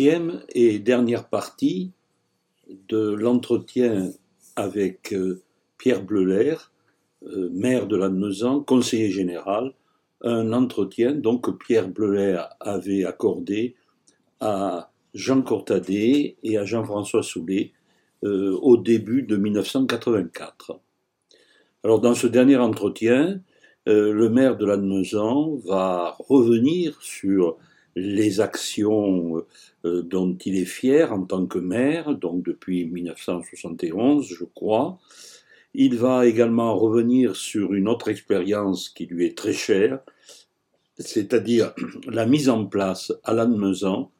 Cinquième et dernière partie de l'entretien avec euh, Pierre Bleuler, euh, maire de Lannemezan, conseiller général, un entretien donc que Pierre Bleuler avait accordé à Jean Cortadet et à Jean-François Soulet euh, au début de 1984. Alors dans ce dernier entretien, le maire de Lannemezan va revenir sur les actions euh, dont il est fier en tant que maire, donc depuis 1971, je crois. Il va également revenir sur une autre expérience qui lui est très chère, c'est-à-dire la mise en place à Lannemezan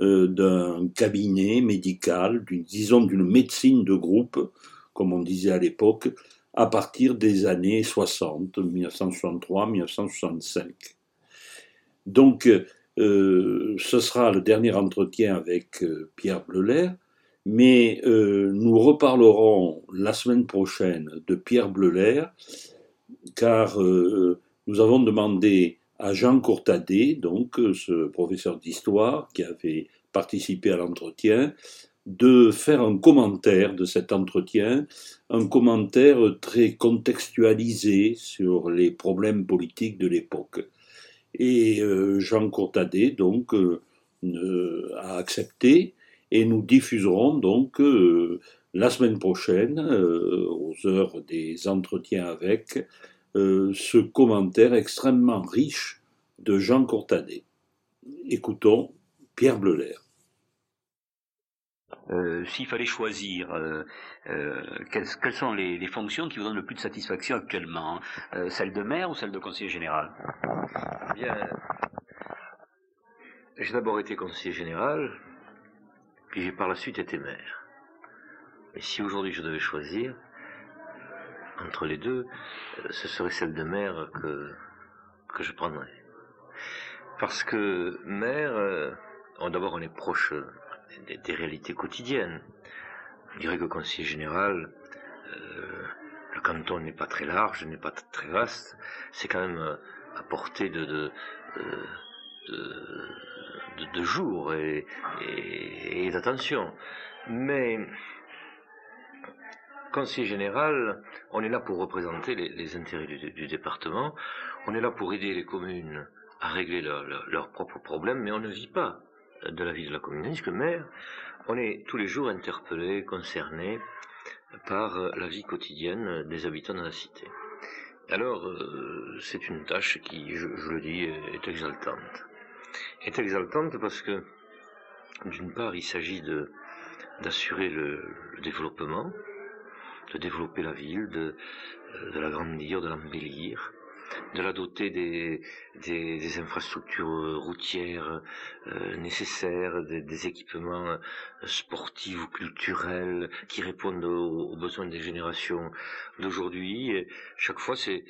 euh, d'un cabinet médical, disons d'une médecine de groupe, comme on disait à l'époque, à partir des années 60, 1963-1965. Donc, euh, ce sera le dernier entretien avec euh, Pierre Bleuler, mais euh, nous reparlerons la semaine prochaine de Pierre Bleuler, car nous avons demandé à Jean Courtadet, donc ce professeur d'histoire qui avait participé à l'entretien, de faire un commentaire de cet entretien, un commentaire très contextualisé sur les problèmes politiques de l'époque. Et euh, Jean Courtadet, donc, euh, a accepté et nous diffuserons donc euh, la semaine prochaine, aux heures des entretiens avec, ce commentaire extrêmement riche de Jean Courtadet. Écoutons Pierre Bleuler. S'il fallait choisir, quelles, sont les, fonctions qui vous donnent le plus de satisfaction actuellement Celle de maire ou celle de conseiller général? Bien, j'ai d'abord été conseiller général, puis j'ai par la suite été maire. Et si aujourd'hui je devais choisir entre les deux, ce serait celle de maire que, que je prendrais. Parce que maire, d'abord on est proche des, réalités quotidiennes. Je dirais que conseiller général, euh, le canton n'est pas très large, n'est pas très vaste, c'est quand même euh, à portée de, de, jour et, d'attention. Mais, conseiller général, on est là pour représenter les, intérêts du, département, on est là pour aider les communes à régler leurs propres problèmes, mais on ne vit pas de la vie de la commune. Que maire, on est tous les jours interpellé, concerné par la vie quotidienne des habitants de la cité. Alors, euh, c'est une tâche qui, je, le dis, est exaltante. Est exaltante parce que, d'une part, il s'agit de d'assurer le, développement, de développer la ville, de, euh, de l'agrandir, de l'embellir, de la doter des, des, infrastructures routières euh, nécessaires, des, équipements sportifs ou culturels qui répondent aux, besoins des générations d'aujourd'hui. Chaque fois, c'est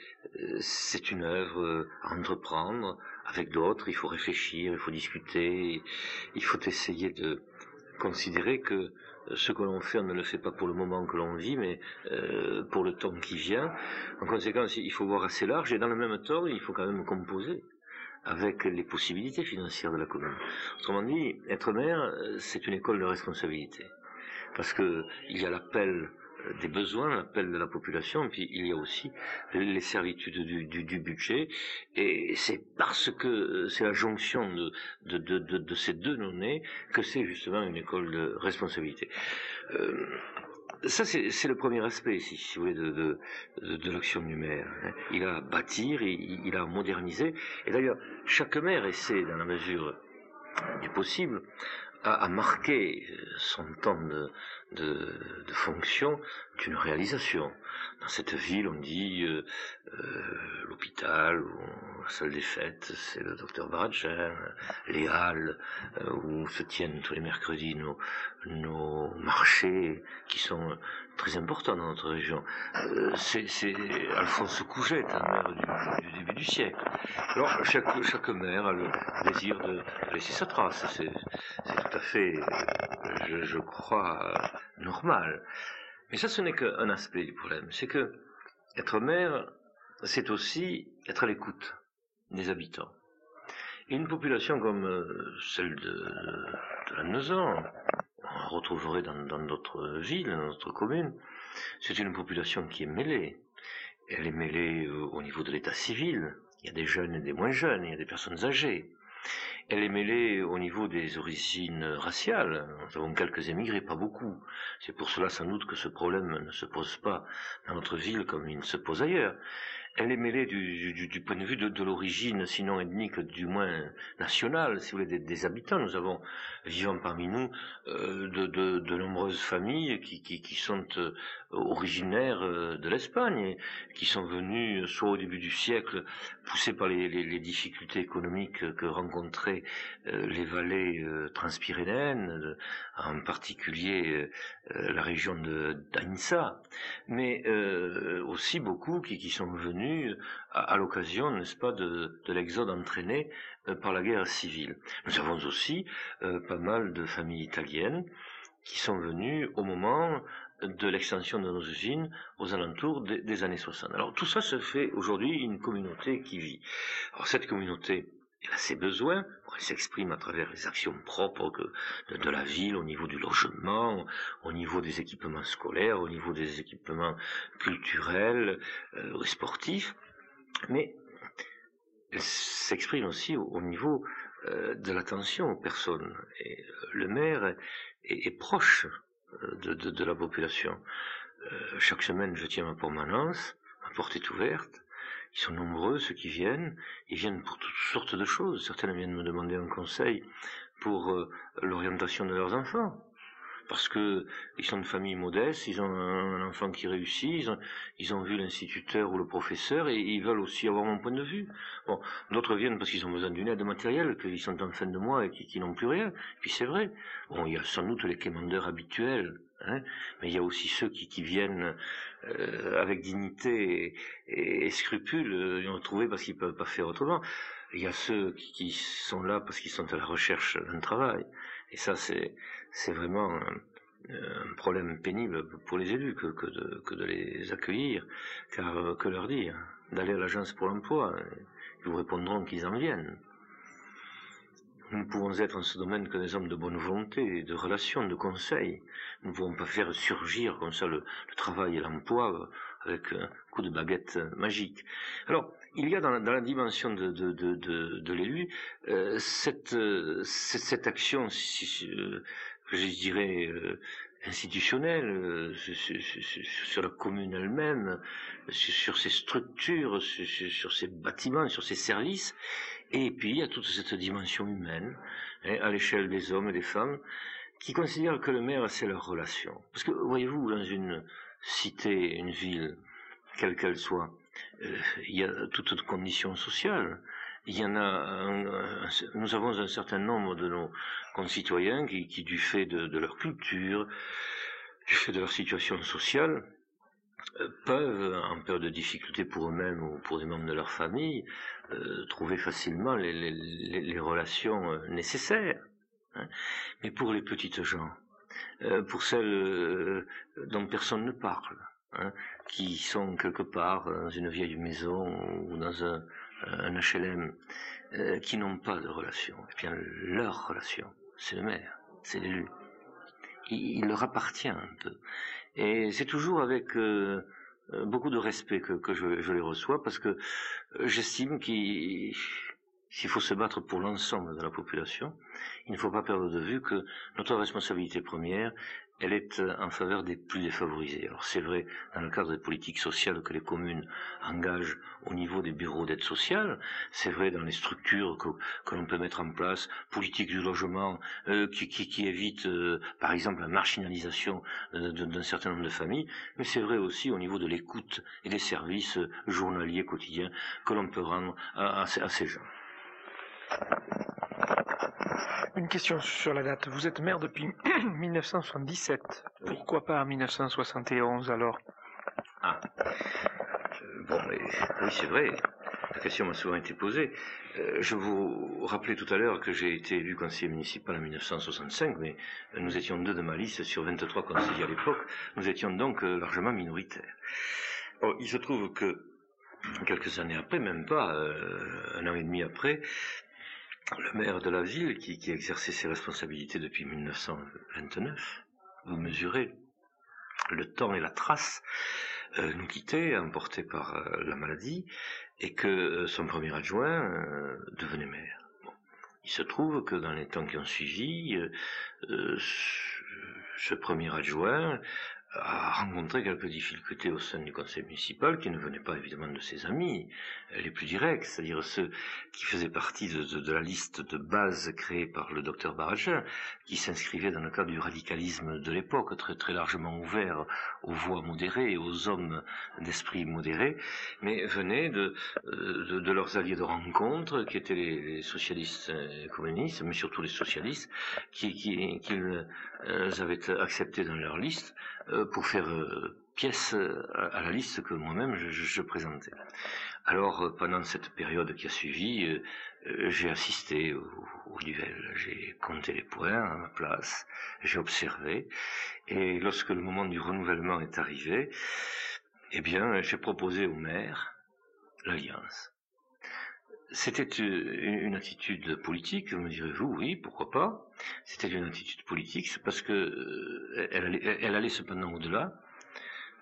c'est une œuvre à entreprendre avec d'autres. Il faut réfléchir, il faut discuter, il faut essayer de considérer que ce que l'on fait, on ne le fait pas pour le moment que l'on vit, mais euh, pour le temps qui vient. En conséquence, il faut voir assez large, et dans le même temps, il faut quand même composer avec les possibilités financières de la commune. Autrement dit, être maire, euh, c'est une école de responsabilité. Parce que il y a l'appel des besoins, l'appel de la population, puis il y a aussi les servitudes du, budget, et c'est parce que euh, c'est la jonction de, ces deux données que c'est justement une école de responsabilité. Euh, ça, c'est le premier aspect, si, vous voulez, de, l'action du maire. Hein. Il a bâtir, il, il a modernisé, et d'ailleurs, chaque maire essaie, dans la mesure du possible, à, marquer son temps de, de, de fonction d'une réalisation. Dans cette ville, on dit euh, euh, l'hôpital la salle des fêtes, c'est le docteur Baradjan, les halles euh, où se tiennent tous les mercredis nos, nos marchés qui sont très importants dans notre région. c'est Alphonse Cougette, un maire du, début du siècle. Alors chaque, chaque maire a le désir de laisser sa trace. C'est tout à fait, je, je crois, normal. Mais ça, ce n'est qu'un aspect du problème. C'est que être maire, c'est aussi être à l'écoute des habitants. Et une population comme euh, celle de, de la Neuson, on retrouverait dans d'autres villes, dans d'autres communes, c'est une population qui est mêlée. Elle est mêlée au niveau de l'état civil. Il y a des jeunes et des moins jeunes, il y a des personnes âgées. Elle est mêlée au niveau des origines raciales. Nous avons quelques émigrés, pas beaucoup. C'est pour cela sans doute que ce problème ne se pose pas dans notre ville comme il se pose ailleurs elle est mêlée du, point de vue de, l'origine, sinon ethnique, du moins nationale, si vous voulez, des, habitants. Nous avons vivant parmi nous euh, de, nombreuses familles qui, sont euh, originaires euh, de l'Espagne, qui sont venues soit au début du siècle, poussées par les, difficultés économiques que rencontraient les vallées transpyrénéennes, en particulier la région d'Ainsa, mais aussi beaucoup qui sont venus à, l'occasion, n'est-ce pas, de, l'exode entraîné euh, par la guerre civile. Nous avons aussi euh, pas mal de familles italiennes qui sont venues au moment de l'extension de nos usines aux alentours des, années 60. Alors tout ça se fait aujourd'hui une communauté qui vit. Alors cette communauté, elle a ses besoins, elle s'exprime à travers les actions propres de, la ville, au niveau du logement, au niveau des équipements scolaires, au niveau des équipements culturels euh, sportifs, mais elle s'exprime aussi au, niveau euh, de l'attention aux personnes. Euh, le maire est, proche euh, de, de, la population. chaque semaine, je tiens ma permanence, ma porte est ouverte, ils sont nombreux, ceux qui viennent. Ils viennent pour toutes sortes de choses. Certains viennent me demander un conseil pour euh, l'orientation de leurs enfants. Parce que ils sont de famille modeste, ils ont un, enfant qui réussit, ils ont, vu l'instituteur ou le professeur et ils veulent aussi avoir mon point de vue. Bon, d'autres viennent parce qu'ils ont besoin d'une aide matérielle, qu'ils sont en fin de mois et qui, n'ont plus rien. Puis c'est vrai. Bon, il y a sans doute les quémandeurs habituels, hein, mais il y a aussi ceux qui, qui viennent euh, avec dignité et, et euh, ils ont trouvé parce qu'ils peuvent pas faire autrement. Il y a ceux qui, sont là parce qu'ils sont à la recherche d'un travail. Et ça, c'est, vraiment un, problème pénible pour les élus que, que de les accueillir. Car euh, que leur dire D'aller à l'agence pour l'emploi. Ils vous répondront qu'ils en viennent. Nous ne pouvons être en ce domaine que des hommes de bonne volonté, de relations, de conseils. Nous ne pouvons pas faire surgir comme ça le, travail et l'emploi avec un coup de baguette magique. Alors, il y a dans la, dimension de, de, l'élu euh, cette, cette, action, euh, je dirais, euh, institutionnelle, sur, la commune elle-même, sur, ses structures, sur ses bâtiments, sur ses services, et puis il y a toute cette dimension humaine, hein, à l'échelle des hommes et des femmes, qui considèrent que le maire, c'est leur relation. Parce que, voyez-vous, dans une cité, une ville, quelle qu'elle soit, euh, il y a toutes conditions sociales. Il y en a, nous avons un certain nombre de nos concitoyens qui, qui du fait de, leur culture, du fait de leur situation sociale, euh, peuvent, en période de difficulté pour eux-mêmes ou pour des membres de leur famille, euh, trouver facilement les, relations nécessaires. Hein. Mais pour les petites gens, pour celles dont personne ne parle, hein, qui sont quelque part dans une vieille maison ou dans un, HLM, qui n'ont pas de relation, eh bien leur relation, c'est le maire, c'est l'élu. Il, leur appartient un peu. Et c'est toujours avec euh, euh, beaucoup de respect que, je, les reçois parce que euh, j'estime qu'il faut se battre pour l'ensemble de la population, il ne faut pas perdre de vue que notre responsabilité première, elle est euh, en faveur des plus défavorisés. Alors c'est vrai dans le cadre des politiques sociales que les communes engagent au niveau des bureaux d'aide sociale, c'est vrai dans les structures que, l'on peut mettre en place, politique du logement euh, qui, qui, évite euh, par exemple la marginalisation d'un certain nombre de familles, mais c'est vrai aussi au niveau de l'écoute et des services journaliers quotidiens que l'on peut rendre à ces gens. Une question sur la date. Vous êtes maire depuis 1977. Pourquoi pas en 1971 alors? Ah. Euh, bon, oui, c'est vrai. La question m'a souvent été posée. Euh, je vous rappelais tout à l'heure que j'ai été élu conseiller municipal en 1965, mais nous étions deux de ma liste sur 23 conseillers à l'époque. Nous étions donc euh, largement minoritaires. il se trouve que quelques années après, même pas un an et demi après, le maire de la ville, qui, exerçait ses responsabilités depuis 1929, vous mesurez le temps et la trace, euh, nous quittait, emporté par euh, la maladie, et que euh, son premier adjoint devenait maire. Il se trouve que dans les temps qui ont suivi, ce premier adjoint a rencontré quelques difficultés au sein du conseil municipal qui ne venaient pas évidemment de ses amis les plus directs, c'est-à-dire ceux qui faisaient partie de, la liste de base créée par le docteur Baragin, qui s'inscrivait dans le cadre du radicalisme de l'époque, très, très largement ouvert aux voix modérées et aux hommes d'esprit modéré, mais venaient de, euh, de, leurs alliés de rencontre, qui étaient les, socialistes et communistes, mais surtout les socialistes, qui, qui, euh, avaient accepté dans leur liste, euh, pour faire euh, pièce euh, à la liste que moi-même je, présentais. Alors pendant cette période qui a suivi, j'ai assisté au, duel, j'ai compté les points à ma place, j'ai observé, et lorsque le moment du renouvellement est arrivé, eh bien j'ai proposé au maire l'alliance. C'était une attitude politique, me direz-vous, oui, pourquoi pas. C'était une attitude politique, parce que euh, elle allait, elle allait cependant au-delà,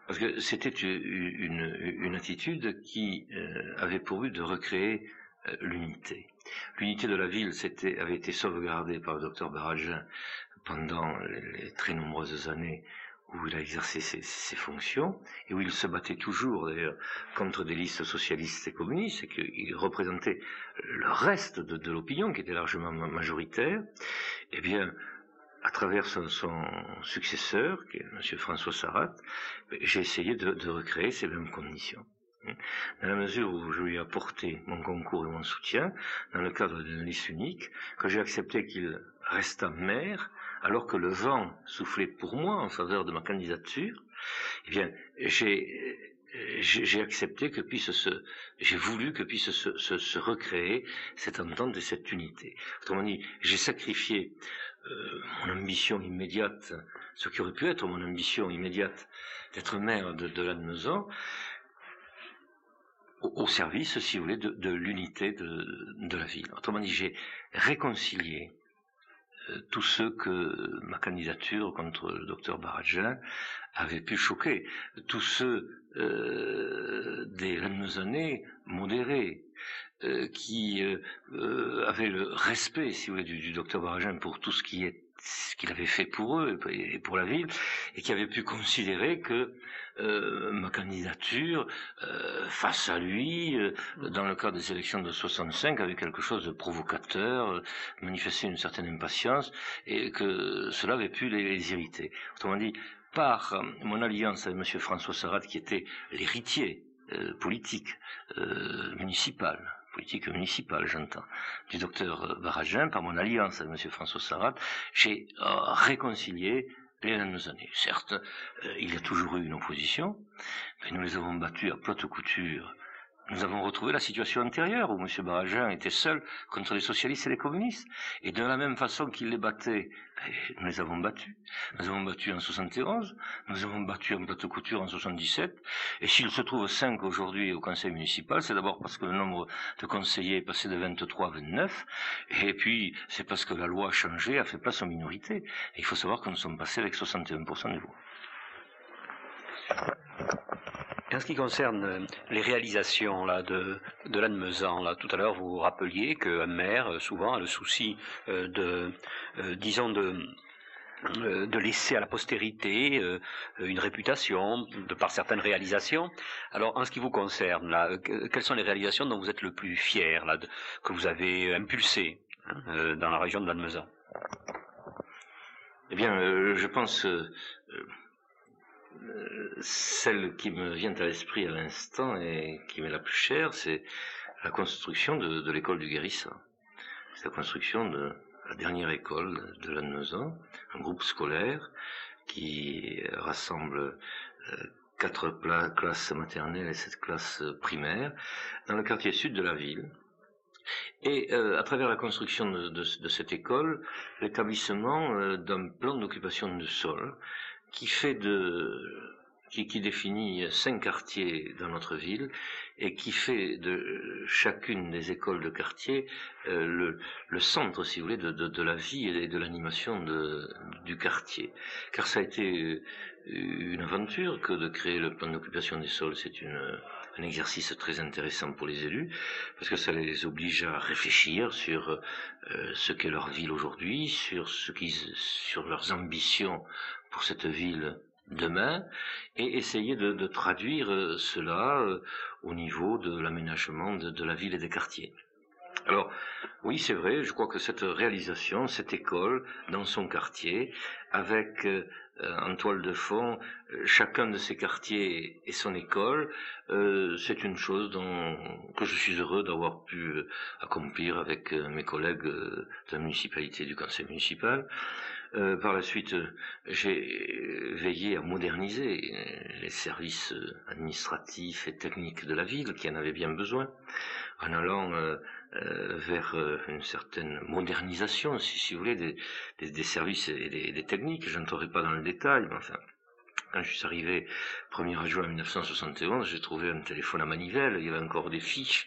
parce que c'était une, une, attitude qui euh, avait pour but de recréer euh, l'unité. L'unité de la ville avait été sauvegardée par le docteur Baragin pendant les très nombreuses années où il a exercé ses, fonctions et où il se battait toujours d'ailleurs contre des listes socialistes et communistes et qu'il représentait le reste de, l'opinion qui était largement majoritaire, eh bien, à travers son, successeur, qui est M. François Sarrat, ben, j'ai essayé de, recréer ces mêmes conditions. Dans la mesure où je lui ai apporté mon concours et mon soutien, dans le cadre d'une liste unique, que j'ai accepté qu'il restât maire, alors que le vent soufflait pour moi en faveur de ma candidature, eh bien, j'ai j'ai accepté que puisse se, j'ai voulu que puisse se, se, recréer cette entente et cette unité. Autrement dit, j'ai sacrifié euh, mon ambition immédiate, ce qui aurait pu être mon ambition immédiate d'être maire de, de Lannemezan, au, au, service, si vous voulez, de, de l'unité de, de la ville. Autrement dit, j'ai réconcilié euh, tous ceux que ma candidature contre le docteur Baradjin avait pu choquer, tous ceux euh, des années modérés, euh, qui euh, avaient le respect, si vous voulez, du, docteur Baradjin pour tout ce qui est ce qu'il avait fait pour eux et pour la ville, et qui avait pu considérer que euh, ma candidature euh, face à lui, euh, dans le cadre des élections de 65, avait quelque chose de provocateur, manifestait une certaine impatience, et que cela avait pu les, irriter. Autrement dit, par mon alliance avec M. François Sarrat, qui était l'héritier politique municipal, politique municipale, j'entends, du docteur Baragin, par mon alliance avec M. François Sarrat, j'ai réconcilié les mêmes années. Certes, euh, il y a toujours eu une opposition, mais nous les avons battus à plate couture nous avons retrouvé la situation antérieure où M. Baragin était seul contre les socialistes et les communistes. Et de la même façon qu'il les battait, ben, nous les avons battus. Nous avons battus en 71, nous avons battu en plate couture en 77. Et s'il se trouve 5 aujourd'hui au conseil municipal, c'est d'abord parce que le nombre de conseillers est passé de 23 à 29. Et puis, c'est parce que la loi a changé, a fait place aux minorités. Et il faut savoir que nous sommes passés avec 61% des voix. En ce qui concerne euh, les réalisations là, de, de Lannemezan, là, tout à l'heure vous rappeliez qu'un maire, euh, souvent, a le souci euh, de, disons, de, de laisser à la postérité une réputation de par certaines réalisations. Alors, en ce qui vous concerne, là, quelles sont les réalisations dont vous êtes le plus fier, là, que vous avez impulsées hein, dans la région de Lannemezan? Eh bien, je pense celle qui me vient à l'esprit à l'instant et qui m'est la plus chère, c'est la construction de, l'école du Guérissa. C'est la construction de la dernière école de Lannemezan, un groupe scolaire qui rassemble euh, quatre classes maternelles et sept classes primaires dans le quartier sud de la ville. Et euh, à travers la construction de, cette école, l'établissement euh, d'un plan d'occupation de sol qui fait de qui, définit cinq quartiers dans notre ville et qui fait de chacune des écoles de quartier euh, le, centre, si vous voulez, de, de, la vie et de l'animation du quartier. Car ça a été une aventure que de créer le plan d'occupation des sols. C'est un exercice très intéressant pour les élus, parce que ça les oblige à réfléchir sur euh, ce qu'est leur ville aujourd'hui, sur sur leurs ambitions pour cette ville demain, et essayer de, traduire euh, cela euh, au niveau de l'aménagement de, la ville et des quartiers. Alors, oui, c'est vrai, je crois que cette réalisation, cette école, dans son quartier, avec euh, en toile de fond euh, chacun de ces quartiers et son école, c'est une chose que je suis heureux d'avoir pu accomplir avec mes collègues de la municipalité du conseil municipal. Par la suite, j'ai veillé à moderniser les services administratifs et techniques de la ville qui en avaient bien besoin, en allant euh, vers euh, une certaine modernisation, si, vous voulez, des services et des, des techniques. Je n'entrerai pas dans le détail, mais enfin, quand je suis arrivé 1er juin 1971, j'ai trouvé un téléphone à manivelle, il y avait encore des fiches.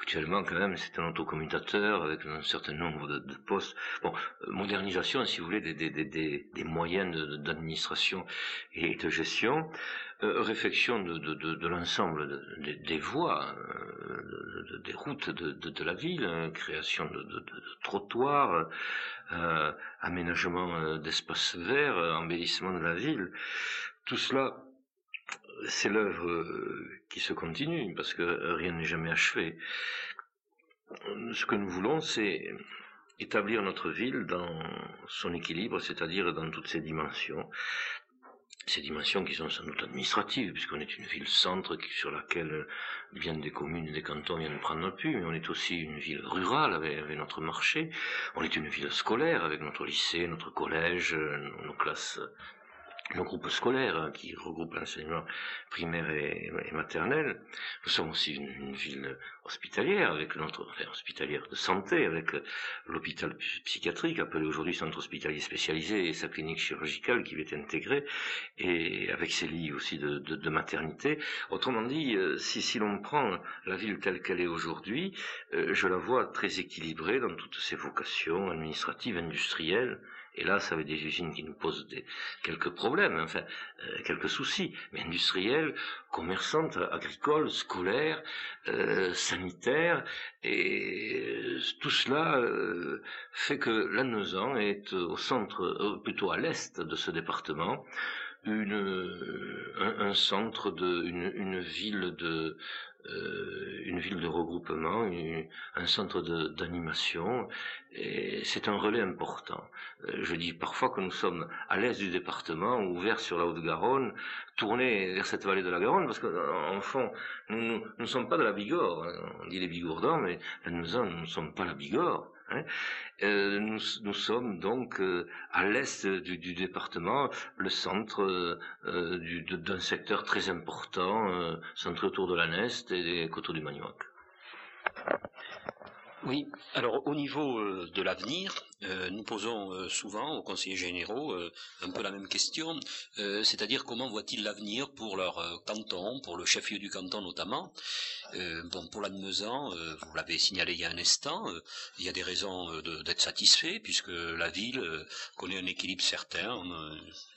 Actuellement, quand même, c'est un autocommutateur avec un certain nombre de, postes. Bon, euh, modernisation, si vous voulez, des, des moyens d'administration et de gestion. Euh, réflexion de, l'ensemble des voies, euh, des routes de, la ville, hein, création de, trottoirs, euh, aménagement d'espaces verts, embellissement de la ville. Tout cela, c'est l'œuvre qui se continue, parce que rien n'est jamais achevé. Ce que nous voulons, c'est établir notre ville dans son équilibre, c'est-à-dire dans toutes ses dimensions, ces dimensions qui sont sans doute administratives, puisqu'on est une ville-centre sur laquelle bien des communes et des cantons viennent prendre appui, mais on est aussi une ville rurale avec, notre marché, on est une ville scolaire avec notre lycée, notre collège, nos classes nos groupes scolaires hein, qui regroupent l'enseignement primaire et, maternel. Nous sommes aussi une, ville hospitalière avec notre enfin, hospitalière de santé avec l'hôpital psychiatrique appelé aujourd'hui centre hospitalier spécialisé et sa clinique chirurgicale qui être intégrée et avec ses lits aussi de, de, maternité. Autrement dit, euh, si, si l'on prend la ville telle qu'elle est aujourd'hui, euh, je la vois très équilibrée dans toutes ses vocations administratives, industrielles, et là, ça avait des usines qui nous posent des, quelques problèmes, enfin, euh, quelques soucis, mais industriels, commerçantes, agricoles, scolaires, euh, sanitaires, et euh, tout cela euh, fait que Lannemezan est au centre, plutôt à l'est de ce département, une, un, centre de, une, une ville de, euh, une ville de regroupement, un centre d'animation, et c'est un relais important. Euh, je dis parfois que nous sommes à l'est du département, ouverts sur la Haute-Garonne, tournés vers cette vallée de la Garonne, parce qu'en fond, nous ne sommes pas de la Bigorre. Hein. On dit les Bigourdans, mais nous, nous ne sommes pas la Bigorre. Hein. Euh, nous, sommes donc euh, à l'est du, département, le centre euh, d'un secteur très important, centré autour de la Neste et des coteaux du Manioc. Oui, alors au niveau de l'avenir, euh, nous posons euh, souvent aux conseillers généraux un peu la même question, c'est-à-dire comment voient-ils l'avenir pour leur canton, pour le chef-lieu du canton notamment. bon, pour l'Admezan, vous l'avez signalé il y a un instant, il y a des raisons d'être satisfait puisque la ville connaît un équilibre certain,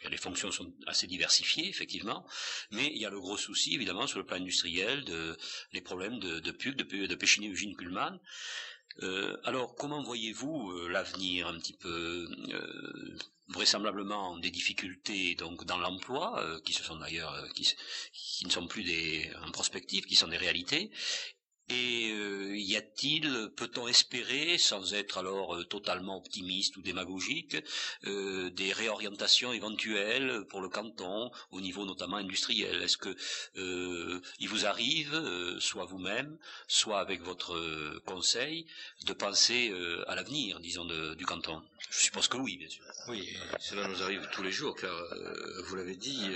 les fonctions sont assez diversifiées effectivement, mais il y a le gros souci évidemment sur le plan industriel de les problèmes de, de PUC, de, de Péchiné Eugène Kuhlmann. Euh, alors, comment voyez-vous euh, l'avenir un petit peu euh, vraisemblablement des difficultés dans l'emploi, qui, ne sont plus des en prospective, qui sont des réalités, et euh, y a-t-il, peut-on espérer, sans être alors euh, totalement optimiste ou démagogique, euh, des réorientations éventuelles pour le canton, au niveau notamment industriel? Est-ce que il vous arrive, soit vous-même, soit avec votre conseil, de penser à l'avenir, disons, du canton? Je suppose que oui, bien sûr. Oui, cela nous arrive tous les jours, car vous l'avez dit,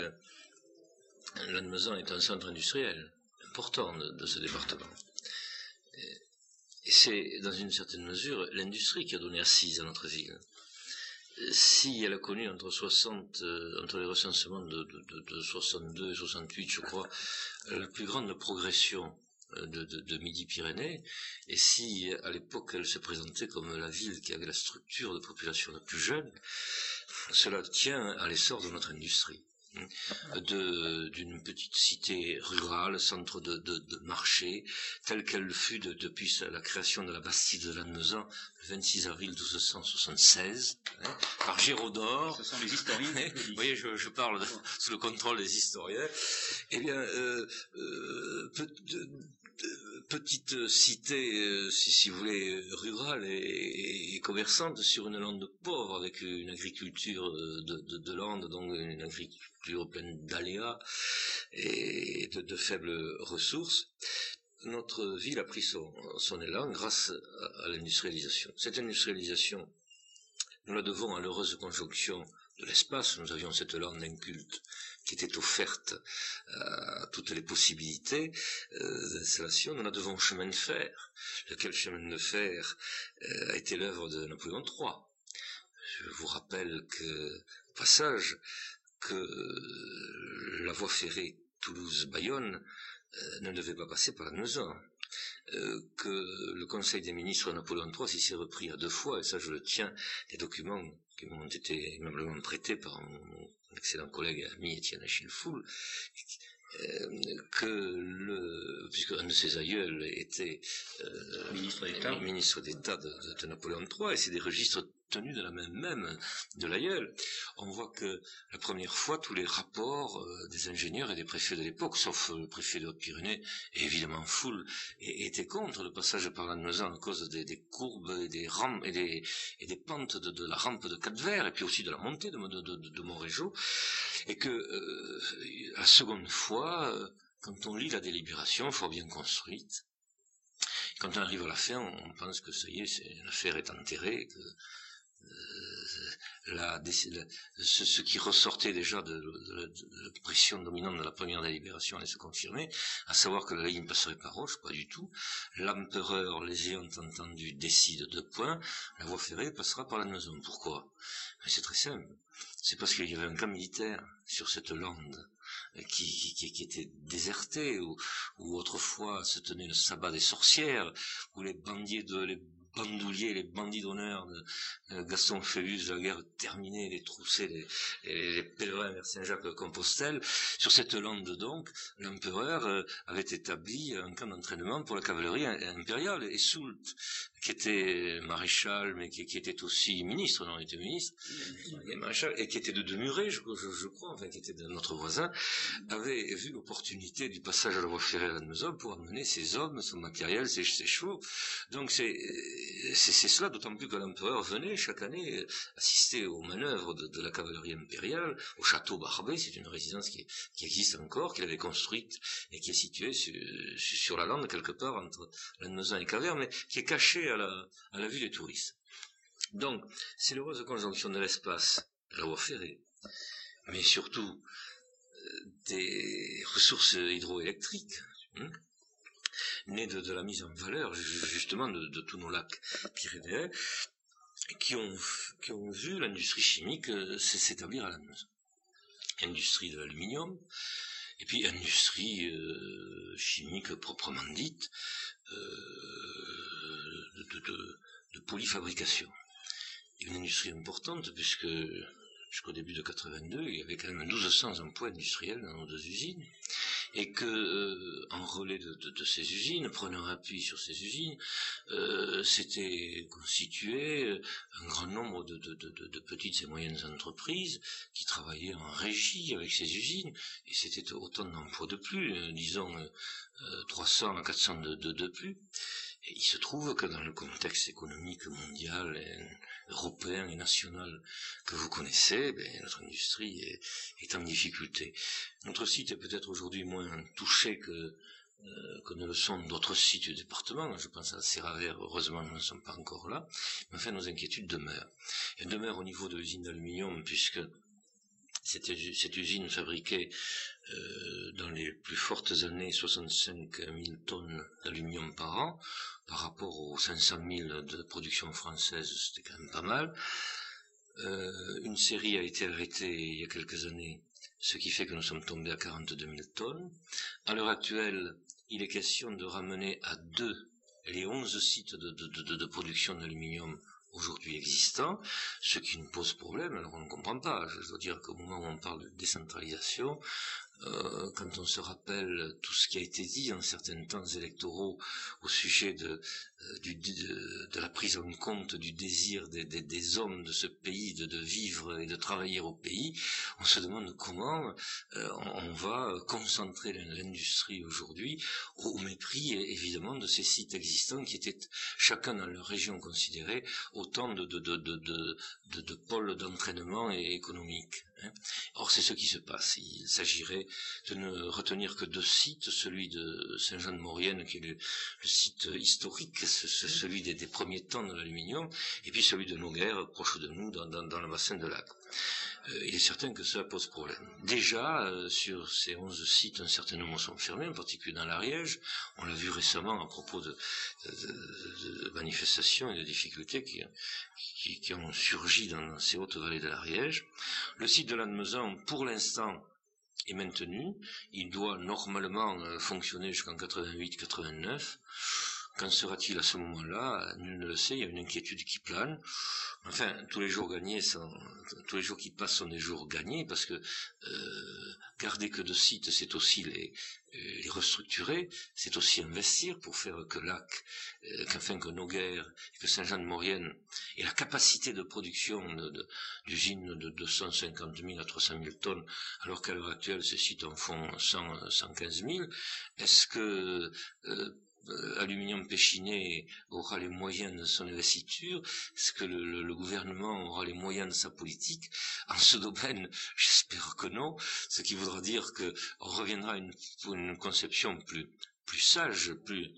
Lannemezan est un centre industriel important de ce département. C'est, dans une certaine mesure, l'industrie qui a donné assise à notre ville. si elle a connu entre 60, euh, entre les recensements de, de, 62 et 68, je crois, la plus grande progression euh, de, Midi-Pyrénées, et si à l'époque elle se présentait comme la ville qui avait la structure de population la plus jeune, cela tient à l'essor de notre industrie d'une petite cité rurale, centre de, de, marché, telle qu'elle fut depuis la création de la Bastide de Lannemezan, le 26 avril 1276, hein, par Gérodor. Ce sont les historiens. Vous voyez, je, parle sous le contrôle des historiens. Eh bien, euh, euh, petite cité, euh, si, vous voulez, rurale et, commerçante sur une lande pauvre avec une agriculture euh, de, de, lande, donc une agriculture pleine d'aléas et de, faibles ressources. Notre ville a pris son, élan grâce à l'industrialisation. Cette industrialisation, nous la devons à l'heureuse conjonction de l'espace. Nous avions cette lande inculte qui était offerte à toutes les possibilités euh, d'installation. Nous la devons chemin de fer. Lequel chemin de fer euh, a été l'œuvre de Napoléon III. Je vous rappelle que, au passage, que la voie ferrée Toulouse-Bayonne euh, ne devait pas passer par la. Euh, que le Conseil des ministres Napoléon III s'y s'est repris à deux fois, et ça je le tiens, des documents qui m'ont été aimablement prêtés par mon, excellent collègue et ami Étienne Achille Foul, euh, que le, puisque un de ses aïeuls était euh, ministre d'État de, de, Napoléon III, et c'est des registres tenue de la même même de l'aïeul. On voit que la première fois, tous les rapports euh, des ingénieurs et des préfets de l'époque, sauf euh, le préfet de Haute-Pyrénées, évidemment Foule, étaient contre le passage par la Neusan à cause des, courbes et des rampes et des, et des pentes de, la rampe de Cap-Vert, et puis aussi de la montée de, de, Montrégeau, et que euh, la seconde fois, quand on lit la délibération, fort bien construite, quand on arrive à la fin, on pense que ça y est, l'affaire est enterrée, euh, ce, qui ressortait déjà de, la pression dominante de la première délibération allait se confirmer, à savoir que la ligne passerait par Roche, pas du tout. L'empereur, les ayant entendus, décide de point, la voie ferrée passera par la maison. Pourquoi? C'est très simple. C'est parce qu'il y avait un camp militaire sur cette lande qui, était désertée, où, autrefois se tenait le sabbat des sorcières, où les bandiers de, bandouliers, les bandits d'honneur de euh, Gaston Phébus, la guerre terminée, les troussés, les, les, pèlerins vers Saint-Jacques-Compostelle. Sur cette lande donc, l'empereur euh, avait établi un camp d'entraînement pour la cavalerie impériale, et Soult, qui était maréchal, mais qui, était aussi ministre, non, il était ministre, et, maréchal, et qui était de Demuret, je, je, crois, enfin, qui était de notre voisin, avait vu l'opportunité du passage à la voie ferrée à la pour amener ses hommes, son matériel, ses, ses chevaux. Donc c'est c'est cela, d'autant plus que l'empereur venait chaque année assister aux manœuvres de, la cavalerie impériale au château Barbet. C'est une résidence qui, existe encore, qu'il avait construite et qui est située sur, la lande quelque part entre Lannemezan et Caverne, mais qui est cachée à la, vue des touristes. Donc, c'est l'heureuse conjonction de l'espace, la voie ferrée, mais surtout euh, des ressources hydroélectriques. Hein, nés de, la mise en valeur justement de, tous nos lacs pyrénéens, qui ont, qui ont vu l'industrie chimique euh, s'établir à la maison. Industrie de l'aluminium, et puis industrie euh, chimique proprement dite, euh, de, polyfabrication. Une industrie importante puisque jusqu'au début de 82, il y avait quand même 1200 emplois industriels dans nos deux usines et que euh, en relais de, ces usines, prenant appui sur ces usines, euh, s'était constitué euh, un grand nombre de, petites et moyennes entreprises qui travaillaient en régie avec ces usines, et c'était autant d'emplois de plus, disons 300 à 400 de, de plus. Il se trouve que dans le contexte économique mondial, européen et national que vous connaissez, ben, notre industrie est, en difficulté. Notre site est peut-être aujourd'hui moins touché que, euh, que ne le sont d'autres sites du département. Je pense à Serravert, heureusement nous ne sommes pas encore là. Mais enfin, nos inquiétudes demeurent. Elles demeurent au niveau de l'usine d'aluminium, puisque cette, usine fabriquait euh, les plus fortes années 65 000 tonnes d'aluminium par an. Par rapport aux 500 000 de production française, c'était quand même pas mal. une série a été arrêtée il y a quelques années, ce qui fait que nous sommes tombés à 42 000 tonnes. À l'heure actuelle, il est question de ramener à deux les 11 sites de, production d'aluminium aujourd'hui existants, ce qui nous pose problème, alors on ne comprend pas. Je dois dire qu'au moment où on parle de décentralisation, euh, quand on se rappelle tout ce qui a été dit en certains temps électoraux au sujet de, euh, du, de, la prise en compte du désir des, des, des hommes de ce pays de, de, vivre et de travailler au pays, on se demande comment euh, on, va concentrer l'industrie aujourd'hui au, mépris évidemment de ces sites existants qui étaient chacun dans leur région considérés autant de, de pôles d'entraînement. Hein. Or, c'est ce qui se passe. Il s'agirait de ne retenir que deux sites, celui de Saint-Jean-de-Maurienne, qui est le, site historique, celui des, premiers temps de l'aluminium, et puis celui de Noguer, proche de nous, dans, dans le bassin de Lac. Euh, il est certain que cela pose problème. Déjà, euh, sur ces 11 sites, un certain nombre sont fermés, en particulier dans l'Ariège. On l'a vu récemment à propos de, manifestations et de difficultés qui, ont surgi dans ces hautes vallées de l'Ariège. Le site de l'Annemezan, pour l'instant, est maintenu. Il doit normalement euh, fonctionner jusqu'en 88-89. Qu'en sera-t-il à ce moment-là? Nul ne le sait, il y a une inquiétude qui plane. Enfin, tous les jours gagnés tous les jours qui passent sont des jours gagnés parce que euh, garder que de sites, c'est aussi les, restructurer, c'est aussi investir pour faire que Lac, euh, qu'enfin que Noguer, que Saint-Jean-de-Maurienne ait la capacité de production d'usines de, 250 000 à 300 000 tonnes, alors qu'à l'heure actuelle ces sites en font 100, 115 000. Est-ce que euh, Aluminium Péchiné aura les moyens de son investiture Est-ce que le, gouvernement aura les moyens de sa politique? En ce domaine, j'espère que non, ce qui voudra dire qu'on reviendra à une, une conception plus, plus sage, plus,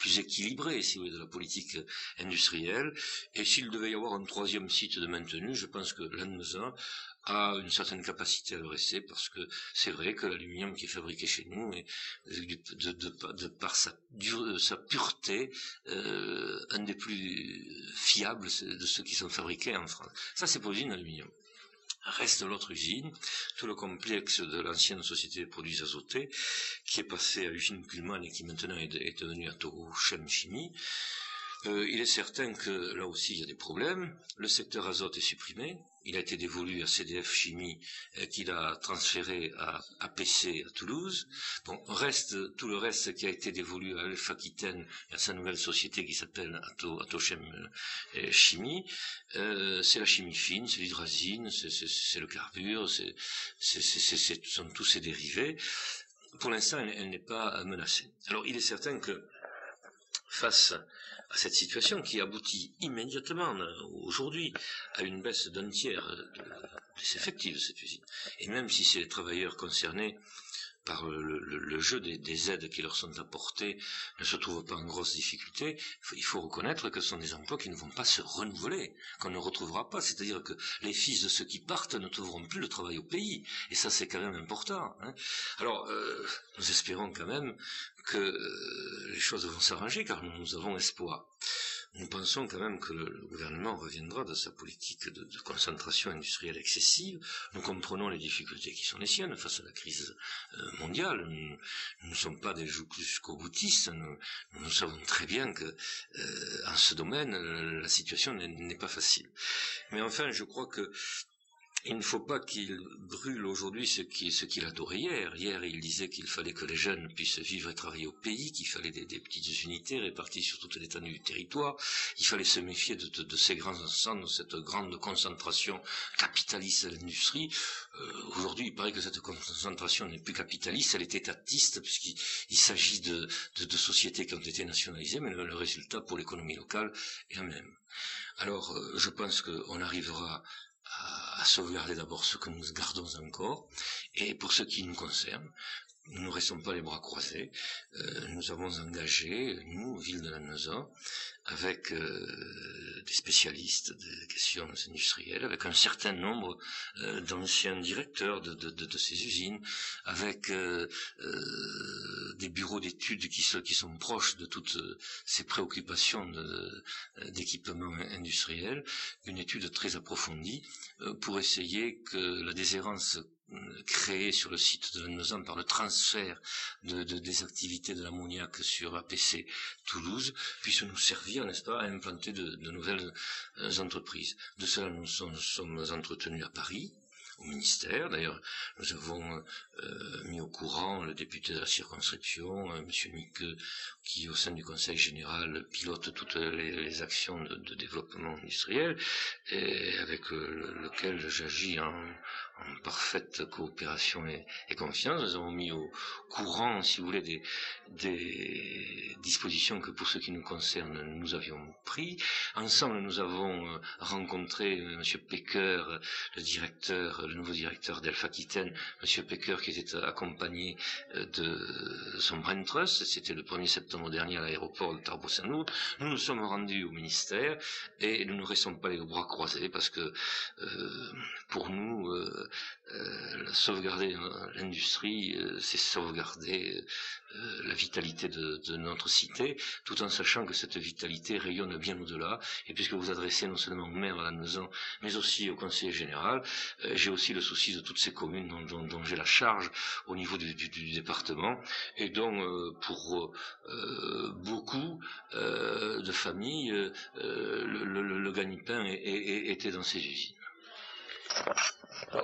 plus équilibrée, si vous voulez, de la politique industrielle. Et s'il devait y avoir un troisième site de maintenu, je pense que l'Anmezan a une certaine capacité à le rester parce que c'est vrai que l'aluminium qui est fabriqué chez nous est de, par sa, sa pureté euh, un des plus fiables de ceux qui sont fabriqués en France. Ça c'est pour l'usine aluminium. Reste l'autre usine, tout le complexe de l'ancienne société de produits azotés, qui est passé à l'usine Kuhlmann et qui maintenant est, est devenu à Toro Chem Chimie. Euh, il est certain que là aussi il y a des problèmes. Le secteur azote est supprimé. Il a été dévolu à CDF Chimie euh, qu'il a transféré à APC à Toulouse. Bon, reste tout le reste qui a été dévolu à Alpha Aquitaine à sa nouvelle société qui s'appelle Atochem euh, Chimie. c'est la chimie fine, c'est l'hydrazine, c'est le carbure, c'est ce sont tous ces dérivés. Pour l'instant, elle n'est pas menacée. Alors, il est certain que face à cette situation qui aboutit immédiatement euh, aujourd'hui à une baisse d'un tiers des effectifs de cette usine. Et même si c'est les travailleurs concernés par le, jeu des, aides qui leur sont apportées ne se trouvent pas en grosse difficulté, il faut reconnaître que ce sont des emplois qui ne vont pas se renouveler, qu'on ne retrouvera pas. C'est-à-dire que les fils de ceux qui partent ne trouveront plus le travail au pays. Et ça, c'est quand même important. Hein. Alors, euh, nous espérons quand même que euh, les choses vont s'arranger, car nous avons espoir nous pensons quand même que le, gouvernement reviendra de sa politique de, concentration industrielle excessive. Nous comprenons les difficultés qui sont les siennes face à la crise euh, mondiale. Nous ne sommes pas des jusqu'au boutistes. Nous, nous, savons très bien que euh, en ce domaine, la situation n'est pas facile. Mais enfin, je crois que il ne faut pas qu'il brûle aujourd'hui ce qu'il ce qu'il adorait hier. Hier, il disait qu'il fallait que les jeunes puissent vivre et travailler au pays, qu'il fallait des, petites unités réparties sur toute l'étendue du territoire. Il fallait se méfier de, ces grands ensembles, de cette grande concentration capitaliste de l'industrie. Euh, aujourd'hui, il paraît que cette concentration n'est plus capitaliste, elle est étatiste, puisqu'il s'agit de, sociétés qui ont été nationalisées, mais le, résultat pour l'économie locale est le même. Alors, euh, je pense qu'on arrivera à, sauvegarder d'abord ce que nous gardons encore, et pour ce qui nous concerne, nous ne restons pas les bras croisés. Euh, nous avons engagé, nous, ville de Lannemezan, avec euh, des spécialistes des questions industrielles, avec un certain nombre euh, d'anciens directeurs de, de, de, ces usines, avec des bureaux d'études qui, qui, sont proches de toutes ces préoccupations d'équipement industriel, une étude très approfondie pour essayer que la déshérence créé sur le site de Lannemezan par le transfert de, des activités de l'ammoniac sur APC Toulouse puisse nous servir, n'est-ce pas, à implanter de, nouvelles euh, entreprises. De cela, nous sommes entretenus à Paris, au ministère. D'ailleurs, nous avons euh, mis au courant le député de la circonscription, euh, Monsieur qui au sein du Conseil général pilote toutes les, actions de, développement industriel, et avec euh, lequel j'agis en, parfaite coopération et, confiance. Nous avons mis au courant, si vous voulez, des, dispositions que pour ce qui nous concerne, nous avions pris. Ensemble, nous avons rencontré Monsieur Pecker, le directeur, le nouveau directeur d'Alpha Aquitaine, M. Pecker, qui était accompagné euh, de son brain trust. C'était le 1er septembre dernier à l'aéroport de Tarbes-Saint-Loup. Nous nous sommes rendus au ministère et nous ne restons pas les bras croisés parce que euh, pour nous, euh, sauvegarder l'industrie, c'est sauvegarder la vitalité de, notre cité, tout en sachant que cette vitalité rayonne bien au-delà. Et puisque vous adressez non seulement au maire la maison, mais aussi au conseiller général, j'ai aussi le souci de toutes ces communes dont, j'ai la charge au niveau du, département et dont euh, pour euh, beaucoup euh, de familles le, le, gagne-pain était dans ces usines.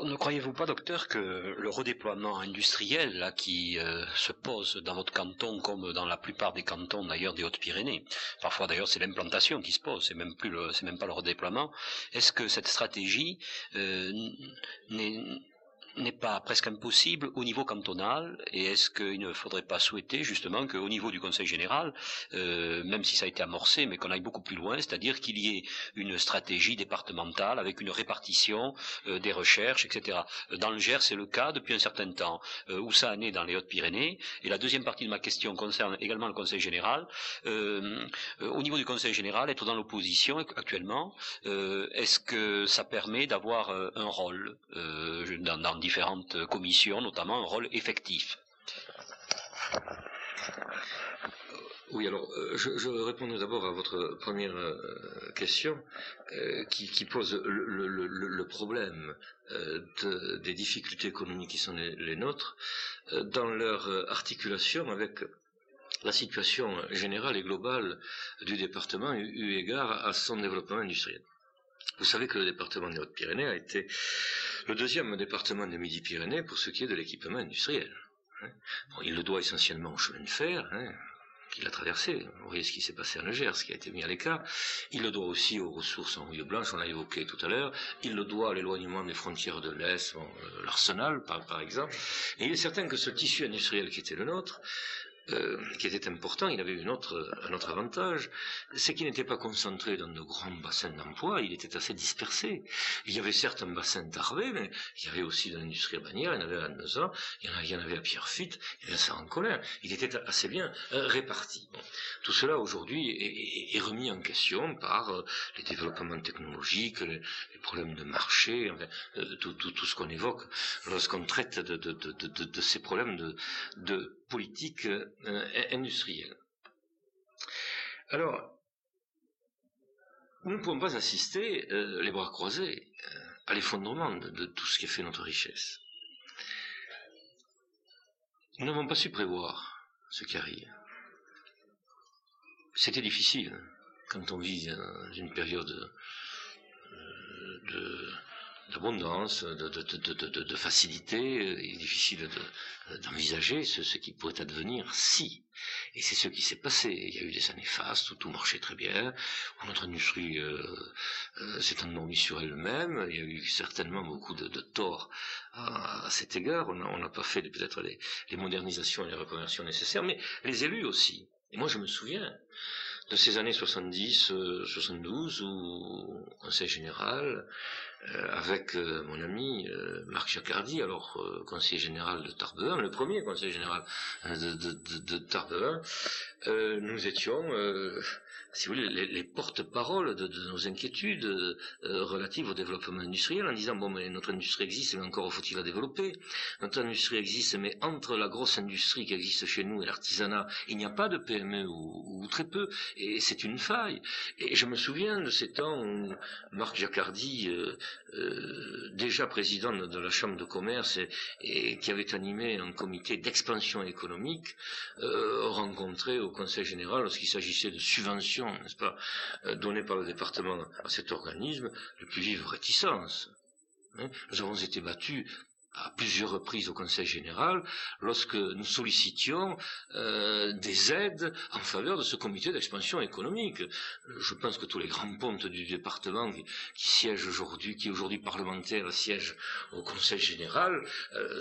Ne croyez-vous pas, docteur, que le redéploiement industriel qui se pose dans votre canton, comme dans la plupart des cantons d'ailleurs des Hautes-Pyrénées, parfois d'ailleurs c'est l'implantation qui se pose, c'est même plus c'est même pas le redéploiement. Est-ce que cette stratégie n'est n'est pas presque impossible au niveau cantonal et est-ce qu'il ne faudrait pas souhaiter justement qu'au niveau du Conseil général, euh, même si ça a été amorcé, mais qu'on aille beaucoup plus loin, c'est-à-dire qu'il y ait une stratégie départementale avec une répartition euh, des recherches, etc. Dans le Gers, c'est le cas depuis un certain temps. Euh, où ça en est dans les Hautes-Pyrénées? Et la deuxième partie de ma question concerne également le Conseil général. au niveau du Conseil général, être dans l'opposition actuellement, est-ce que ça permet d'avoir un rôle? Dans, dans différentes commissions, notamment un rôle effectif. Oui, alors euh, je, répondrai d'abord à votre première euh, question euh, qui, pose le, problème des difficultés économiques qui sont les, nôtres dans leur articulation avec la situation générale et globale du département eu égard à son développement industriel. Vous savez que le département des Hautes-Pyrénées a été le deuxième département des Midi-Pyrénées pour ce qui est de l'équipement industriel. Hein. il le doit essentiellement au chemin de fer, hein, qu'il a traversé. Vous voyez ce qui s'est passé à Niger, ce qui a été mis à l'écart. Il le doit aussi aux ressources en rouille blanche, on l'a évoqué tout à l'heure. Il le doit à l'éloignement des frontières de l'Est, euh, l'arsenal par, par, exemple. Et il est certain que ce tissu industriel qui était le nôtre euh, qui était important, il avait une autre, un autre avantage, c'est qu'il n'était pas concentré dans de grands bassins d'emploi, il était assez dispersé. Il y avait certes un bassin d'Arvé, mais il y avait aussi de l'industrie à Bagnères, il y en avait à Neuza, il y en, avait, en à Pierrefitte, il y avait à en colère Il était assez bien euh, réparti. Tout cela aujourd'hui est, est, remis en question par euh, les développements technologiques, les, problèmes de marché, tout, tout, tout, ce qu'on évoque lorsqu'on traite de, de, de, de, ces problèmes de, de politique euh, industrielle. Alors, nous ne pouvons pas assister, euh, les bras croisés, euh, à l'effondrement de, tout ce qui a fait notre richesse. Nous n'avons pas su prévoir ce qui arrive. C'était difficile quand on vit dans une période de d'abondance, de, facilité. Il est difficile d'envisager ce, ce, qui pourrait advenir si. Et c'est ce qui s'est passé. Il y a eu des années fastes où tout marchait très bien, où notre industrie euh, euh, s'est endormie sur elle-même. Il y a eu certainement beaucoup de, torts à, cet égard. On n'a pas fait peut-être les, les modernisations et les reconversions nécessaires, mais les élus aussi. Et moi, je me souviens de ces années 70, 72, où Conseil général, euh, avec euh, mon ami euh, Marc Jacardi, alors conseiller général de Tarbes le premier conseiller général de, de, de, de nous étions si vous voulez, les, les porte-paroles de, nos inquiétudes euh, relatives au développement industriel en disant bon mais notre industrie existe mais encore faut-il la développer. Notre industrie existe mais entre la grosse industrie qui existe chez nous et l'artisanat il n'y a pas de PME ou, très peu et c'est une faille. Et je me souviens de ces temps où Marc Jacardi euh, euh, déjà président de la chambre de commerce et, et qui avait animé un comité d'expansion économique rencontré au conseil général lorsqu'il s'agissait de subventions n'est-ce pas, euh, donné par le département à cet organisme, de plus vive réticence. Hein. Nous avons été battus à plusieurs reprises au Conseil général lorsque nous sollicitions euh, des aides en faveur de ce comité d'expansion économique. Je pense que tous les grands pontes du département qui, siègent aujourd'hui, qui aujourd'hui parlementaires siègent au Conseil général, euh,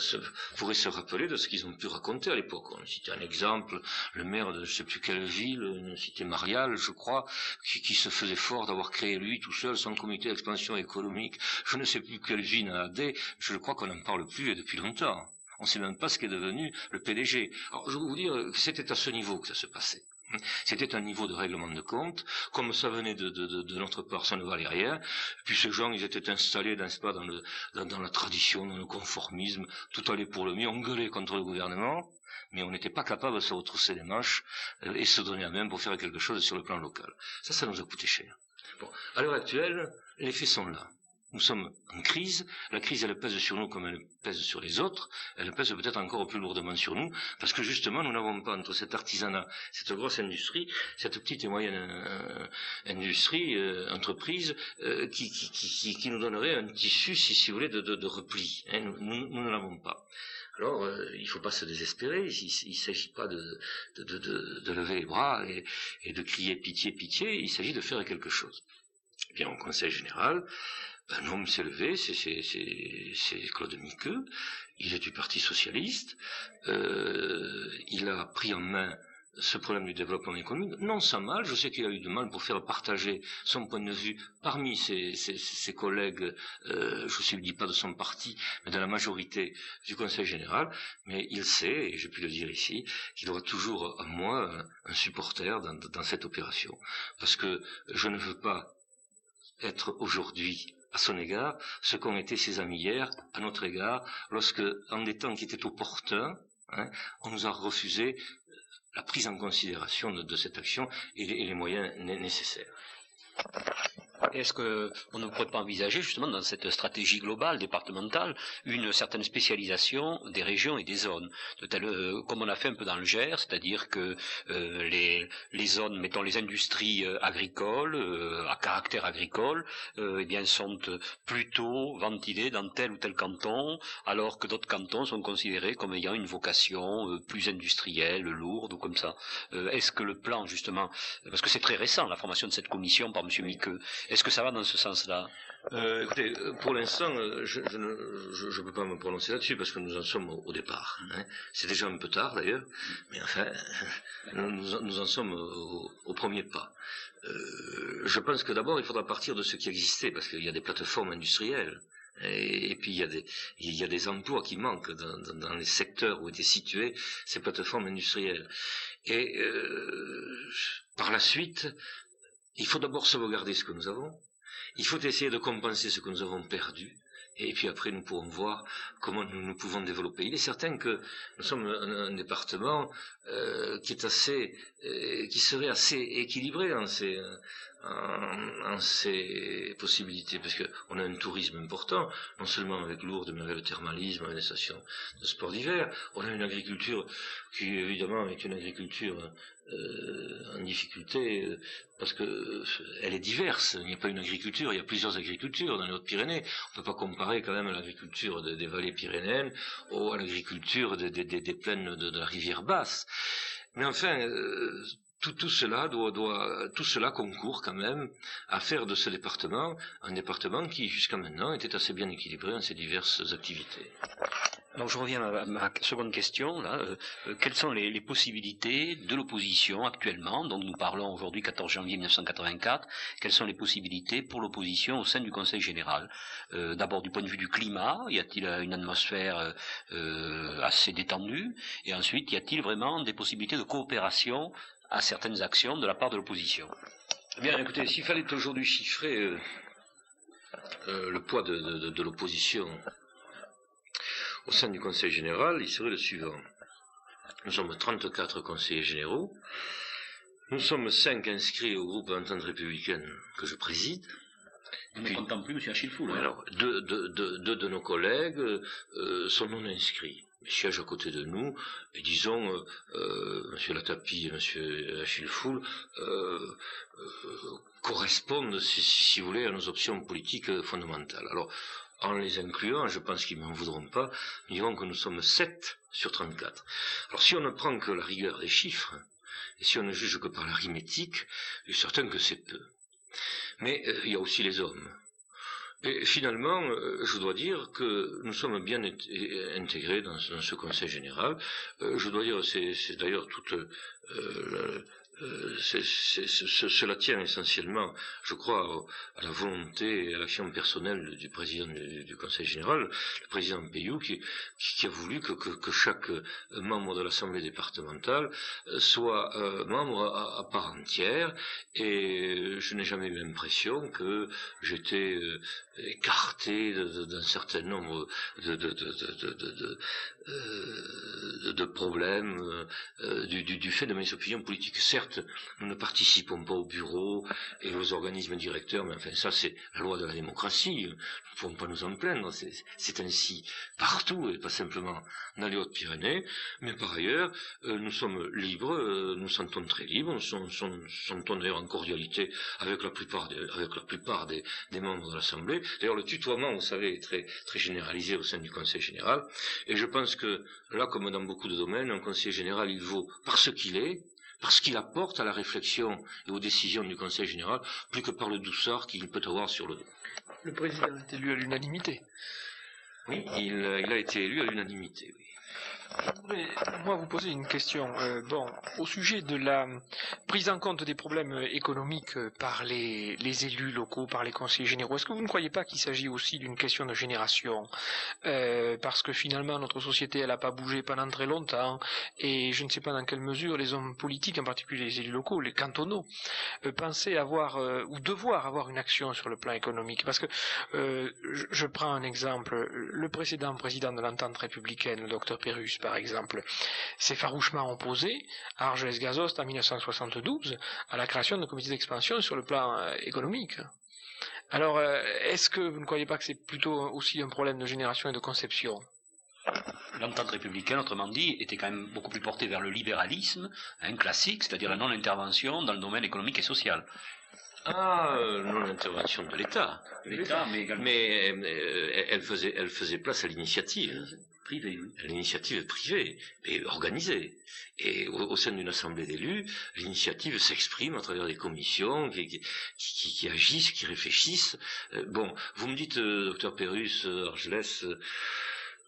pourraient se rappeler de ce qu'ils ont pu raconter à l'époque. On citait un exemple, le maire de je ne sais plus quelle ville, une cité Marial, je crois, qui, se faisait fort d'avoir créé lui tout seul son comité d'expansion économique. Je ne sais plus quelle ville a je crois qu'on en parle plus depuis longtemps. On ne sait même pas ce qu'est devenu le PDG. Alors, je vais vous dire que c'était à ce niveau que ça se passait. C'était un niveau de règlement de compte, comme ça venait de, de, de, notre part, ça ne valait rien. Puis ces gens, ils étaient installés, n'est-ce pas, dans, le, dans, la tradition, dans le conformisme, tout allait pour le mieux, on gueulait contre le gouvernement, mais on n'était pas capable de se retrousser les manches euh, et se donner à même pour faire quelque chose sur le plan local. Ça, ça nous a coûté cher. Bon, à l'heure actuelle, les faits sont là. Nous sommes en crise. La crise, elle pèse sur nous comme elle pèse sur les autres. Elle pèse peut-être encore plus lourdement sur nous, parce que justement, nous n'avons pas entre cet artisanat, cette grosse industrie, cette petite et moyenne euh, industrie, euh, entreprise, euh, qui, nous donnerait un tissu, si, vous voulez, de, repli. Hein. nous, ne l'avons pas. Alors, il ne faut pas se désespérer. Il ne s'agit pas de, lever les bras et, de crier pitié, pitié. Il s'agit de faire quelque chose. Bien, au Conseil général, un homme s'est levé, c'est Claude Miqueux, il est du Parti socialiste, euh, il a pris en main ce problème du développement économique, non sans mal, je sais qu'il a eu du mal pour faire partager son point de vue parmi ses, ses, collègues, euh, je ne dis pas de son parti, mais de la majorité du Conseil général, mais il sait, et j'ai pu le dire ici, qu'il aura toujours à moi un, supporter dans, dans cette opération, parce que je ne veux pas être aujourd'hui à son égard ce qu'ont été ses amis hier à notre égard lorsque, en des temps qui étaient opportuns, hein, on nous a refusé la prise en considération de, cette action et les moyens nécessaires. Est-ce qu'on ne pourrait pas envisager justement dans cette stratégie globale départementale une certaine spécialisation des régions et des zones, de telle, euh, comme on a fait un peu dans le Gers, c'est-à-dire que euh, les, les, zones, mettons les industries euh, agricoles à caractère agricole, eh bien sont plutôt ventilées dans tel ou tel canton, alors que d'autres cantons sont considérés comme ayant une vocation plus industrielle, lourde ou comme ça. Est-ce que le plan justement, parce que c'est très récent la formation de cette commission par M. Miqueux, est-ce que ça va dans ce sens-là? Euh, Écoutez, euh, pour l'instant, euh, je ne peux pas me prononcer là-dessus parce que nous en sommes au, départ. Hein. C'est déjà un peu tard d'ailleurs, mais enfin, nous, en sommes au, premier pas. je pense que d'abord, il faudra partir de ce qui existait parce qu'il y a des plateformes industrielles. Et, puis il y, a des, il y a des emplois qui manquent dans, les secteurs où étaient situées ces plateformes industrielles. Et par la suite, il faut d'abord sauvegarder ce que nous avons. Il faut essayer de compenser ce que nous avons perdu. Et puis après, nous pourrons voir comment nous, nous pouvons développer. Il est certain que nous sommes un, département euh, qui est assez, euh, qui serait assez équilibré en, ces possibilités, parce qu'on a un tourisme important, non seulement avec Lourdes, mais avec le thermalisme, avec les stations de sport d'hiver. On a une agriculture qui, évidemment, est une agriculture euh, en difficulté euh, parce que euh, elle est diverse. Il n'y a pas une agriculture, il y a plusieurs agricultures dans les Hautes-Pyrénées. On ne peut pas comparer quand même l'agriculture des, vallées pyrénéennes à l'agriculture des, plaines de, la rivière basse. Mais enfin, tout, cela concourt quand même à faire de ce département un département qui jusqu'à maintenant était assez bien équilibré en ses diverses activités. Donc je reviens à ma seconde question. Euh, euh, quelles sont les, possibilités de l'opposition actuellement Donc nous parlons aujourd'hui 14 janvier 1984. Quelles sont les possibilités pour l'opposition au sein du Conseil général? Euh, D'abord du point de vue du climat, y a-t-il une atmosphère assez détendue? Et ensuite, y a-t-il vraiment des possibilités de coopération à certaines actions de la part de l'opposition eh Bien, écoutez, s'il fallait aujourd'hui chiffrer le poids de l'opposition au sein du Conseil général, il serait le suivant. Nous sommes 34 conseillers généraux. Nous sommes 5 inscrits au groupe d'entente républicaine que je préside. Vous ne plus M. Achille Foul. Hein? Alors, deux, de nos collègues euh, sont non inscrits. Ils siègent à côté de nous, et disons, euh, euh M. Latapi et M. Achille Foul euh, correspondent, si, si, vous voulez, à nos options politiques fondamentales. Alors, en les incluant, je pense qu'ils ne m'en voudront pas, nous dirons que nous sommes 7 sur 34. Alors si on ne prend que la rigueur des chiffres, et si on ne juge que par l'arithmétique, il est certain que c'est peu. Mais euh, il y a aussi les hommes. Et finalement, euh, je dois dire que nous sommes bien intégrés dans, ce Conseil général. Euh, je dois dire, c'est d'ailleurs toute euh, cela tient essentiellement, je crois, à la volonté et à l'action personnelle du président du, Conseil général, le président Payou, qui, qui, a voulu que, que, chaque membre de l'Assemblée départementale soit euh, membre à, part entière, et je n'ai jamais eu l'impression que j'étais euh, écarté d'un certain nombre de, de, de, de problèmes du, du, fait de mes opinions politiques. Certes, nous ne participons pas au bureau et aux organismes directeurs, mais enfin, ça, c'est la loi de la démocratie. Nous ne pouvons pas nous en plaindre. C'est ainsi partout, et pas simplement dans les Hautes-Pyrénées. Mais par ailleurs, euh, nous sommes libres, euh, nous sentons très libres, nous sentons d'ailleurs en cordialité avec la plupart des, avec la plupart des, membres de l'Assemblée. D'ailleurs, le tutoiement, vous savez, est très, très généralisé au sein du Conseil général. Et je pense que là, comme dans beaucoup de domaines, un Conseil général, il vaut parce qu'il est, parce qu'il apporte à la réflexion et aux décisions du Conseil général plus que par le douceur qu'il peut avoir sur le dos. Le président est élu à l'unanimité. Oui, il, il, a été élu à l'unanimité, oui. Je voudrais, moi, vous poser une question. Euh, bon, au sujet de la prise en compte des problèmes économiques par les, élus locaux, par les conseillers généraux, est-ce que vous ne croyez pas qu'il s'agit aussi d'une question de génération? Euh, Parce que finalement, notre société, elle n'a pas bougé pendant très longtemps, et je ne sais pas dans quelle mesure les hommes politiques, en particulier les élus locaux, les cantonaux, euh, pensaient avoir ou devoir avoir une action sur le plan économique. Parce que je, je, prends un exemple. Le précédent président de l'entente républicaine, le docteur Pérus, par exemple, s'est farouchement opposé à Argelès-Gazost en 1972 à la création d'un comité d'expansion sur le plan euh, économique. Alors, euh, est-ce que vous ne croyez pas que c'est plutôt aussi un problème de génération et de conception? L'entente républicaine, autrement dit, était quand même beaucoup plus portée vers le libéralisme, un hein, classique, c'est-à-dire la non-intervention dans le domaine économique et social. Ah, euh, non-intervention de l'État. L'État, mais également. Mais elle, faisait, elle faisait place à l'initiative privée, L'initiative privée, et organisée. Et au, sein d'une assemblée d'élus, l'initiative s'exprime à travers des commissions qui, qui, agissent, qui réfléchissent. Euh, bon, vous me dites, euh, docteur Pérus, euh, Argelès,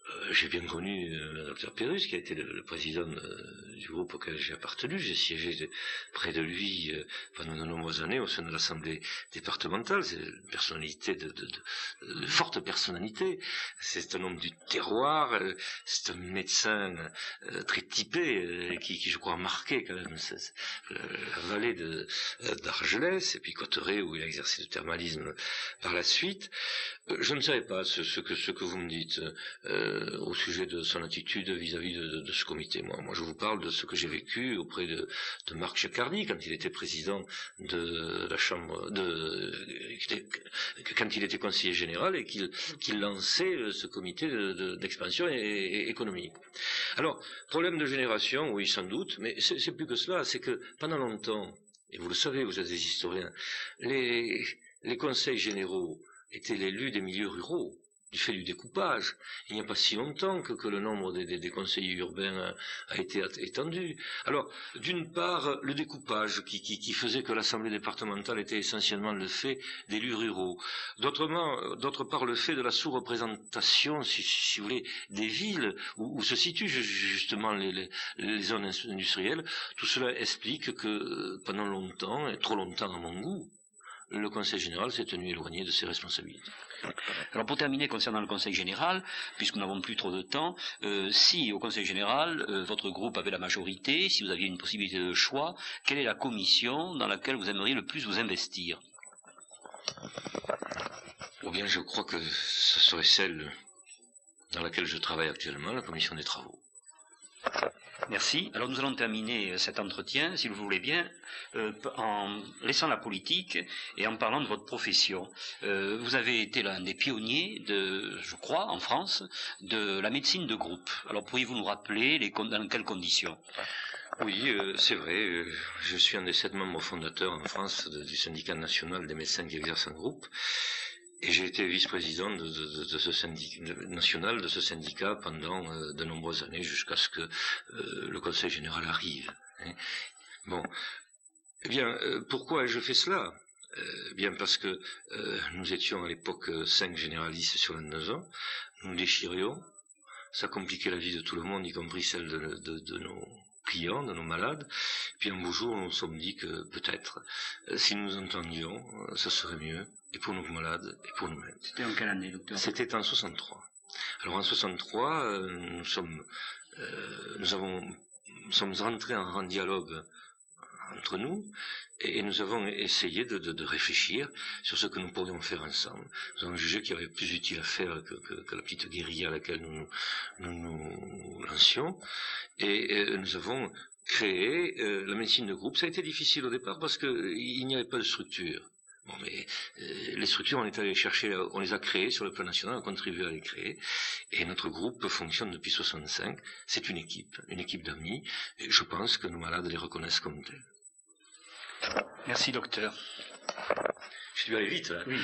euh, j'ai bien connu euh, le docteur Pérus, qui a été le, président euh, du groupe auquel j'ai appartenu. J'ai siégé près de lui pendant de nombreuses années au sein de l'Assemblée départementale. C'est une personnalité de, de, forte personnalité. C'est un homme du terroir. c'est un médecin très typé, qui, qui, je crois, a marqué quand même la vallée d'Argelès, et puis Cotteret, où il a exercé le thermalisme par la suite. je ne savais pas ce, que, ce que vous me dites. Au sujet de son attitude vis-à-vis de, ce comité. Moi, je vous parle de ce que j'ai vécu auprès de, Marc Chacardy quand il était président de la Chambre, de, quand il était conseiller général et qu'il lançait ce comité d'expansion économique. Alors, problème de génération, oui, sans doute, mais c'est plus que cela, c'est que pendant longtemps, et vous le savez, vous êtes des historiens, les, les conseils généraux étaient l'élu des milieux ruraux du fait du découpage. Il n'y a pas si longtemps que, le nombre des, conseillers urbains a, a, été étendu. Alors, d'une part, le découpage qui, faisait que l'Assemblée départementale était essentiellement le fait d'élus ruraux. D'autre part, le fait de la sous-représentation, si, vous voulez, des villes où, se situent justement les, zones industrielles. Tout cela explique que pendant longtemps, et trop longtemps à mon goût, le Conseil général s'est tenu éloigné de ses responsabilités. Alors pour terminer concernant le Conseil général, puisque nous n'avons plus trop de temps, euh, si au Conseil général euh, votre groupe avait la majorité, si vous aviez une possibilité de choix, quelle est la commission dans laquelle vous aimeriez le plus vous investir? Ou bien je crois que ce serait celle dans laquelle je travaille actuellement, la commission des travaux. Merci. Alors nous allons terminer euh, cet entretien, si vous voulez bien, euh, en laissant la politique et en parlant de votre profession. Euh, vous avez été l'un des pionniers, de, je crois, en France, de la médecine de groupe. Alors pourriez-vous nous rappeler les, dans quelles conditions? Oui, euh, c'est vrai. Euh, je suis un des sept membres fondateurs en France du syndicat national des médecins qui exercent en groupe. Et j'ai été vice-président de, de, de, ce syndicat national de ce syndicat pendant euh, de nombreuses années jusqu'à ce que euh, le Conseil général arrive. Hein. Bon, eh bien, euh, pourquoi ai-je fait cela? Euh, Bien parce que nous étions à l'époque cinq généralistes sur la maison, nous déchirions, ça compliquait la vie de tout le monde, y compris celle de, nos clients, de nos malades. Puis un beau jour, nous nous sommes dit que peut-être, si nous entendions, ça serait mieux et pour nos malades et pour nous-mêmes. C'était en quelle année, docteur? C'était en 63. Alors en 63, euh, nous sommes, euh, nous avons, nous sommes rentrés en, en dialogue entre nous et, nous avons essayé de, réfléchir sur ce que nous pourrions faire ensemble. Nous avons jugé qu'il y avait plus utile à faire que, la petite guérilla à laquelle nous nous, nous lancions et, nous avons créé euh, la médecine de groupe. Ça a été difficile au départ parce qu'il n'y avait pas de structure. Bon, mais euh, les structures, on est allé chercher, on les a créées sur le plan national, on a contribué à les créer, et notre groupe fonctionne depuis 65. C'est une équipe, une équipe d'amis, je pense que nos malades les reconnaissent comme tels. Merci, docteur. Je suis allé vite, là. Oui.